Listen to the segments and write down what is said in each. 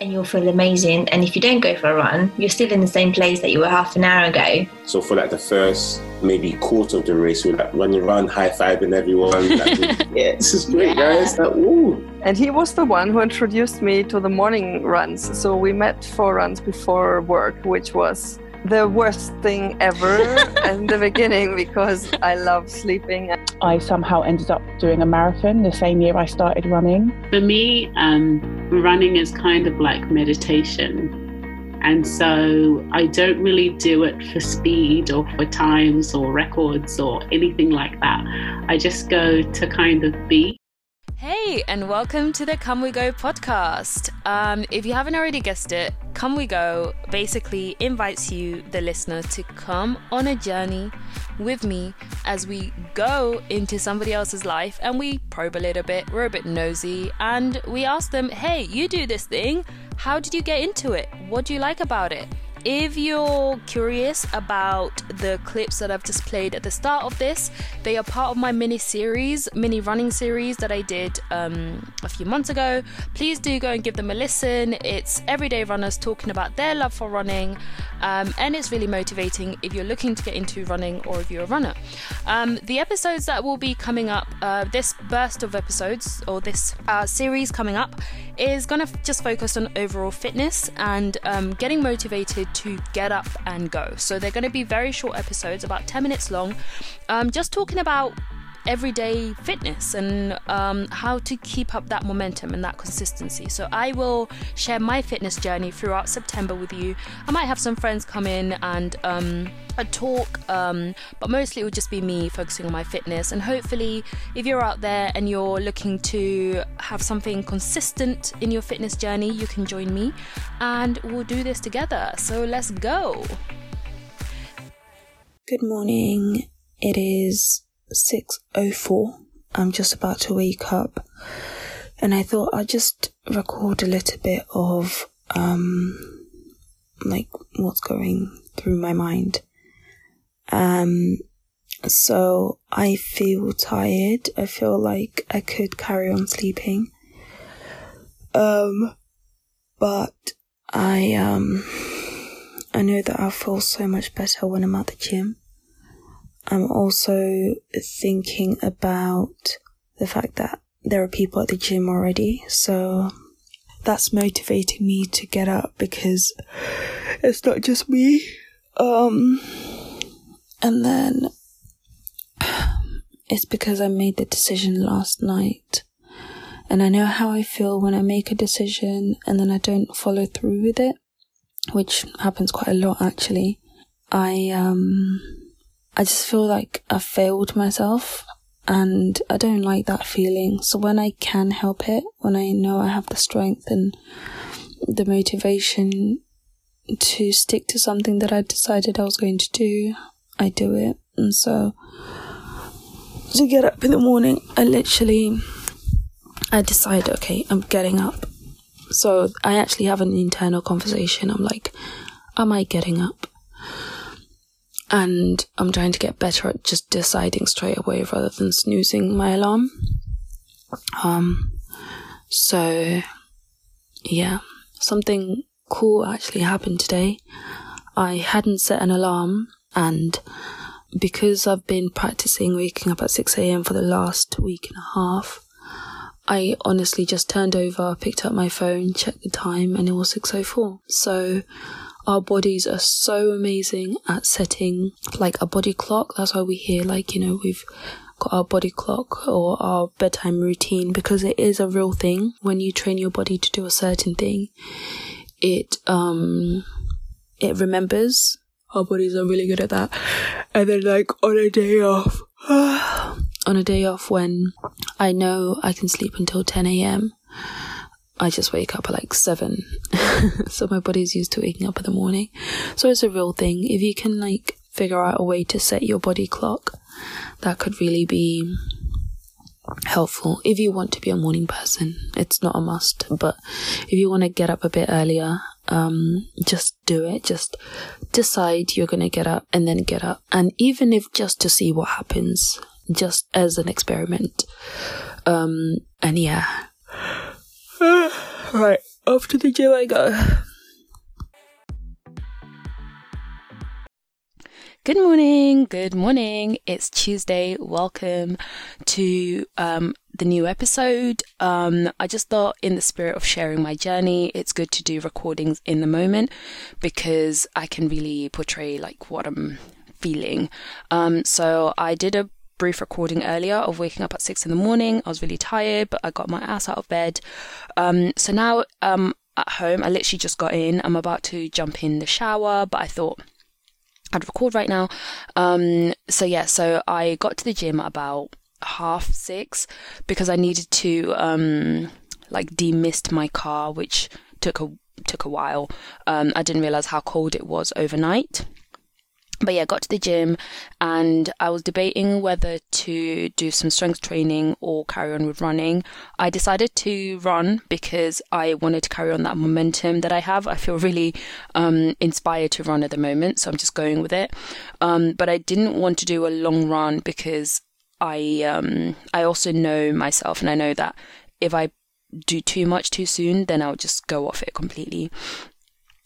and you'll feel amazing. And if you don't go for a run, you're still in the same place that you were half an hour ago. So for like the first maybe quarter of the race, we're like running around, high fiving everyone. Like, yeah, this is great, guys. Like, ooh. And he was the one who introduced me to the morning runs. So we met for runs before work, which was the worst thing ever in the beginning because I love sleeping. I somehow ended up doing a marathon the same year I started running. For me, um, running is kind of like meditation. And so I don't really do it for speed or for times or records or anything like that. I just go to kind of be Hey, and welcome to the Come We Go podcast. Um, if you haven't already guessed it, Come We Go basically invites you, the listener, to come on a journey with me as we go into somebody else's life and we probe a little bit, we're a bit nosy, and we ask them, hey, you do this thing. How did you get into it? What do you like about it? If you're curious about the clips that I've just played at the start of this, they are part of my mini series, mini running series that I did um, a few months ago. Please do go and give them a listen. It's everyday runners talking about their love for running, um, and it's really motivating if you're looking to get into running or if you're a runner. Um, the episodes that will be coming up, uh, this burst of episodes or this uh, series coming up, is going to just focus on overall fitness and um, getting motivated to get up and go. So they're going to be very short episodes, about 10 minutes long, um, just talking about everyday fitness and um, how to keep up that momentum and that consistency. So I will share my fitness journey throughout September with you. I might have some friends come in and um, a talk, um, but mostly it will just be me focusing on my fitness. And hopefully, if you're out there and you're looking to have something consistent in your fitness journey, you can join me and we'll do this together. So let's go. Good morning. It is 6.04. I'm just about to wake up. And I thought I'd just record a little bit of, um, like what's going through my mind. Um, so I feel tired. I feel like I could carry on sleeping. Um, but I, um, I know that I'll feel so much better when I'm at the gym. I'm also thinking about the fact that there are people at the gym already, so that's motivating me to get up because it's not just me. Um, and then it's because I made the decision last night. And I know how I feel when I make a decision and then I don't follow through with it, which happens quite a lot actually. I, um, I just feel like I failed myself and I don't like that feeling. So when I can help it, when I know I have the strength and the motivation to stick to something that I decided I was going to do, I do it. And so to get up in the morning, I literally I decide, okay, I'm getting up. So I actually have an internal conversation. I'm like, am I getting up? And I'm trying to get better at just deciding straight away rather than snoozing my alarm. Um, so yeah, something cool actually happened today. I hadn't set an alarm and because I've been practicing waking up at 6 a.m. for the last week and a half, I honestly just turned over, picked up my phone, checked the time, and it was 6.04. So our bodies are so amazing at setting like a body clock. That's why we hear like, you know, we've got our body clock or our bedtime routine because it is a real thing. When you train your body to do a certain thing, it, um, it remembers. Our bodies are really good at that. And then like on a day off, on a day off when I know I can sleep until 10 a.m. I just wake up at like seven. so my body's used to waking up in the morning. So it's a real thing. If you can like figure out a way to set your body clock, that could really be helpful. If you want to be a morning person, it's not a must, but if you want to get up a bit earlier, um, just do it. Just decide you're going to get up and then get up. And even if just to see what happens, just as an experiment. Um, and yeah, right. off to the gym I go. Good morning, good morning. It's Tuesday. Welcome to um, the new episode. Um, I just thought, in the spirit of sharing my journey, it's good to do recordings in the moment because I can really portray like what I'm feeling. Um, so I did a brief recording earlier of waking up at six in the morning. I was really tired, but I got my ass out of bed. Um, so now um, at home, I literally just got in. I'm about to jump in the shower, but I thought I'd record right now. Um, so yeah, so I got to the gym about half six because I needed to um, like demist my car, which took a took a while. Um, I didn't realize how cold it was overnight but yeah, got to the gym and I was debating whether to do some strength training or carry on with running. I decided to run because I wanted to carry on that momentum that I have. I feel really um, inspired to run at the moment, so I'm just going with it. Um, but I didn't want to do a long run because I um, I also know myself and I know that if I do too much too soon, then I'll just go off it completely.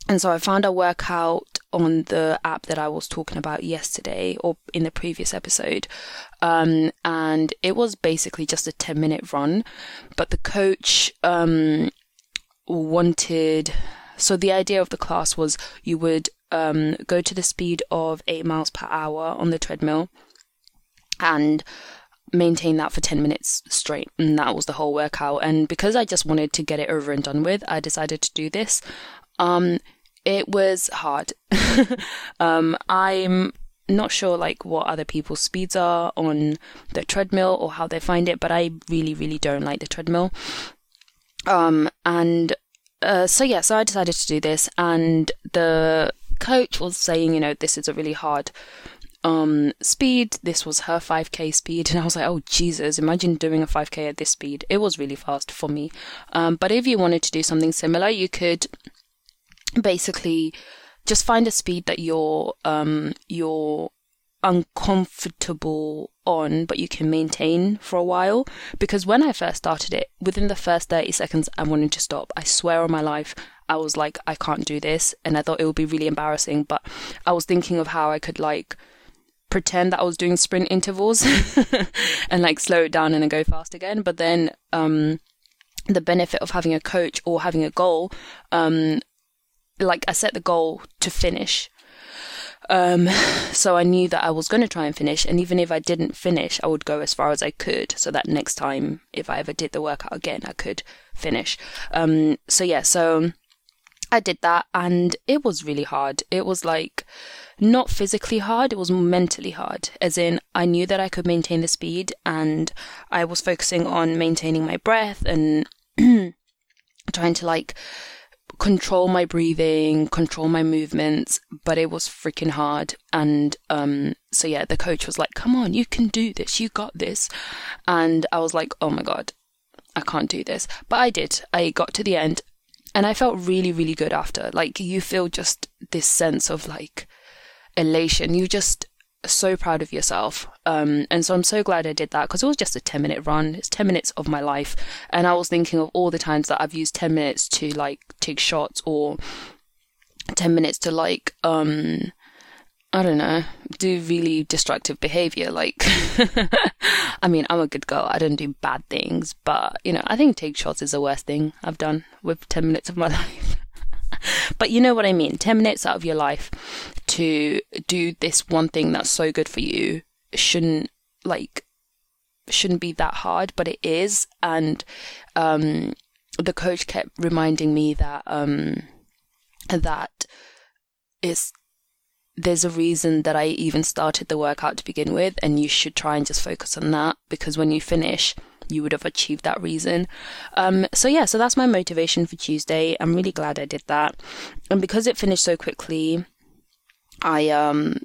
And so I found a workout on the app that I was talking about yesterday or in the previous episode. Um, and it was basically just a 10 minute run. But the coach um, wanted. So the idea of the class was you would um, go to the speed of 8 miles per hour on the treadmill and maintain that for 10 minutes straight and that was the whole workout and because i just wanted to get it over and done with i decided to do this um it was hard. um, I'm not sure like what other people's speeds are on the treadmill or how they find it, but I really, really don't like the treadmill. Um, and uh, so yeah, so I decided to do this, and the coach was saying, you know, this is a really hard um speed this was her 5k speed and i was like oh jesus imagine doing a 5k at this speed it was really fast for me um but if you wanted to do something similar you could basically just find a speed that you're um you're uncomfortable on but you can maintain for a while. Because when i first started it within the first 30 seconds i wanted to stop. I swear on my life i was like i can't do this and i thought it would be really embarrassing but i was thinking of how i could like pretend that i was doing sprint intervals and like slow it down and then go fast again. But then um the benefit of having a coach or having a goal um like I set the goal to finish. Um, so I knew that I was going to try and finish, and even if I didn't finish, I would go as far as I could, so that next time, if I ever did the workout again, I could finish. Um, so yeah, so I did that, and it was really hard. It was like not physically hard, it was mentally hard, as in I knew that I could maintain the speed, and I was focusing on maintaining my breath and trying to like control my breathing, control my movements, but it was freaking hard. And um, so yeah, the coach was like, "Come on, you can do this. You got this." And I was like, "Oh my god, I can't do this." But I did. I got to the end, and I felt really, really good after. Like you feel just this sense of like elation. You just so proud of yourself. Um, and so I'm so glad I did that because it was just a 10 minute run. It's 10 minutes of my life. And I was thinking of all the times that I've used 10 minutes to like take shots or 10 minutes to like, um, I don't know, do really destructive behavior. Like, I mean, I'm a good girl. I don't do bad things, but you know, I think take shots is the worst thing I've done with 10 minutes of my life. but you know what I mean? 10 minutes out of your life to do this one thing that's so good for you shouldn't like shouldn't be that hard, but it is. And um, the coach kept reminding me that um, that is there's a reason that I even started the workout to begin with, and you should try and just focus on that because when you finish, you would have achieved that reason. Um, so yeah, so that's my motivation for Tuesday. I'm really glad I did that, and because it finished so quickly, I um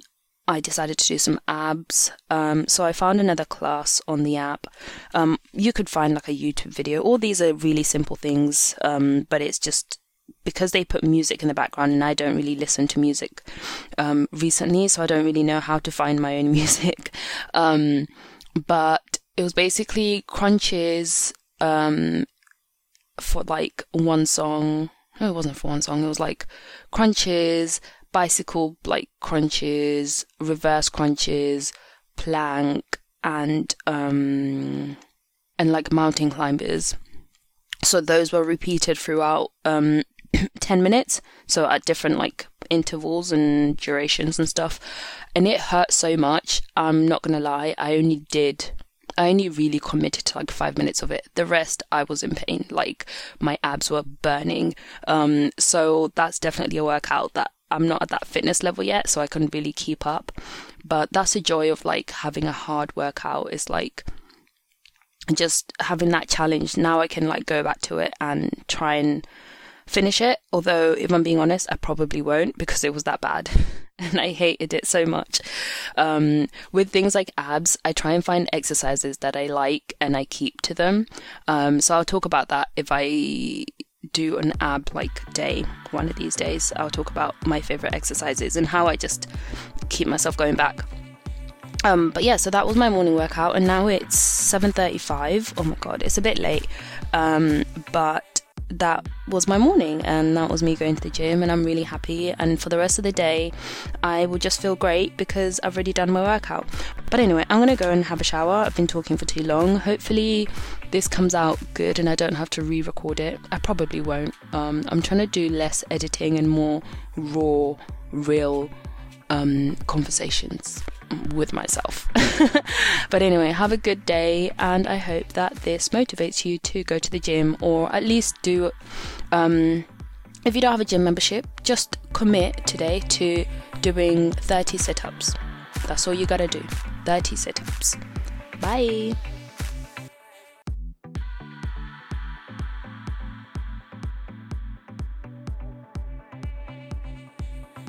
I decided to do some abs. Um, so I found another class on the app. Um, you could find like a YouTube video. All these are really simple things, um, but it's just because they put music in the background, and I don't really listen to music um, recently, so I don't really know how to find my own music. Um, but it was basically crunches, um, for like one song. No, it wasn't for one song. It was like crunches, bicycle like crunches, reverse crunches, plank, and um and like mountain climbers. So those were repeated throughout um 10 minutes so at different like intervals and durations and stuff and it hurt so much i'm not gonna lie i only did i only really committed to like five minutes of it. The rest i was in pain. Like my abs were burning. Um so that's definitely a workout that i'm not at that fitness level yet so i couldn't really keep up. But that's the joy of like having a hard workout. Is like just having that challenge. Now i can like go back to it and try and finish it. Although, if I'm being honest, I probably won't because it was that bad. And I hated it so much. Um, with things like abs, I try and find exercises that I like and I keep to them. Um, so I'll talk about that if I do an ab like day one of these days. I'll talk about my favorite exercises and how I just keep myself going back. Um, but yeah, so that was my morning workout, and now it's 7:35. Oh my god, it's a bit late. Um, but that was my morning and that was me going to the gym and I'm really happy and for the rest of the day I will just feel great because I've already done my workout. But anyway, I'm going to go and have a shower. I've been talking for too long. Hopefully this comes out good and I don't have to re-record it. I probably won't. Um, I'm trying to do less editing and more raw, real um, conversations with myself. but anyway, have a good day, and I hope that this motivates you to go to the gym or at least do. Um, if you don't have a gym membership, just commit today to doing 30 sit ups. That's all you gotta do 30 sit ups. Bye.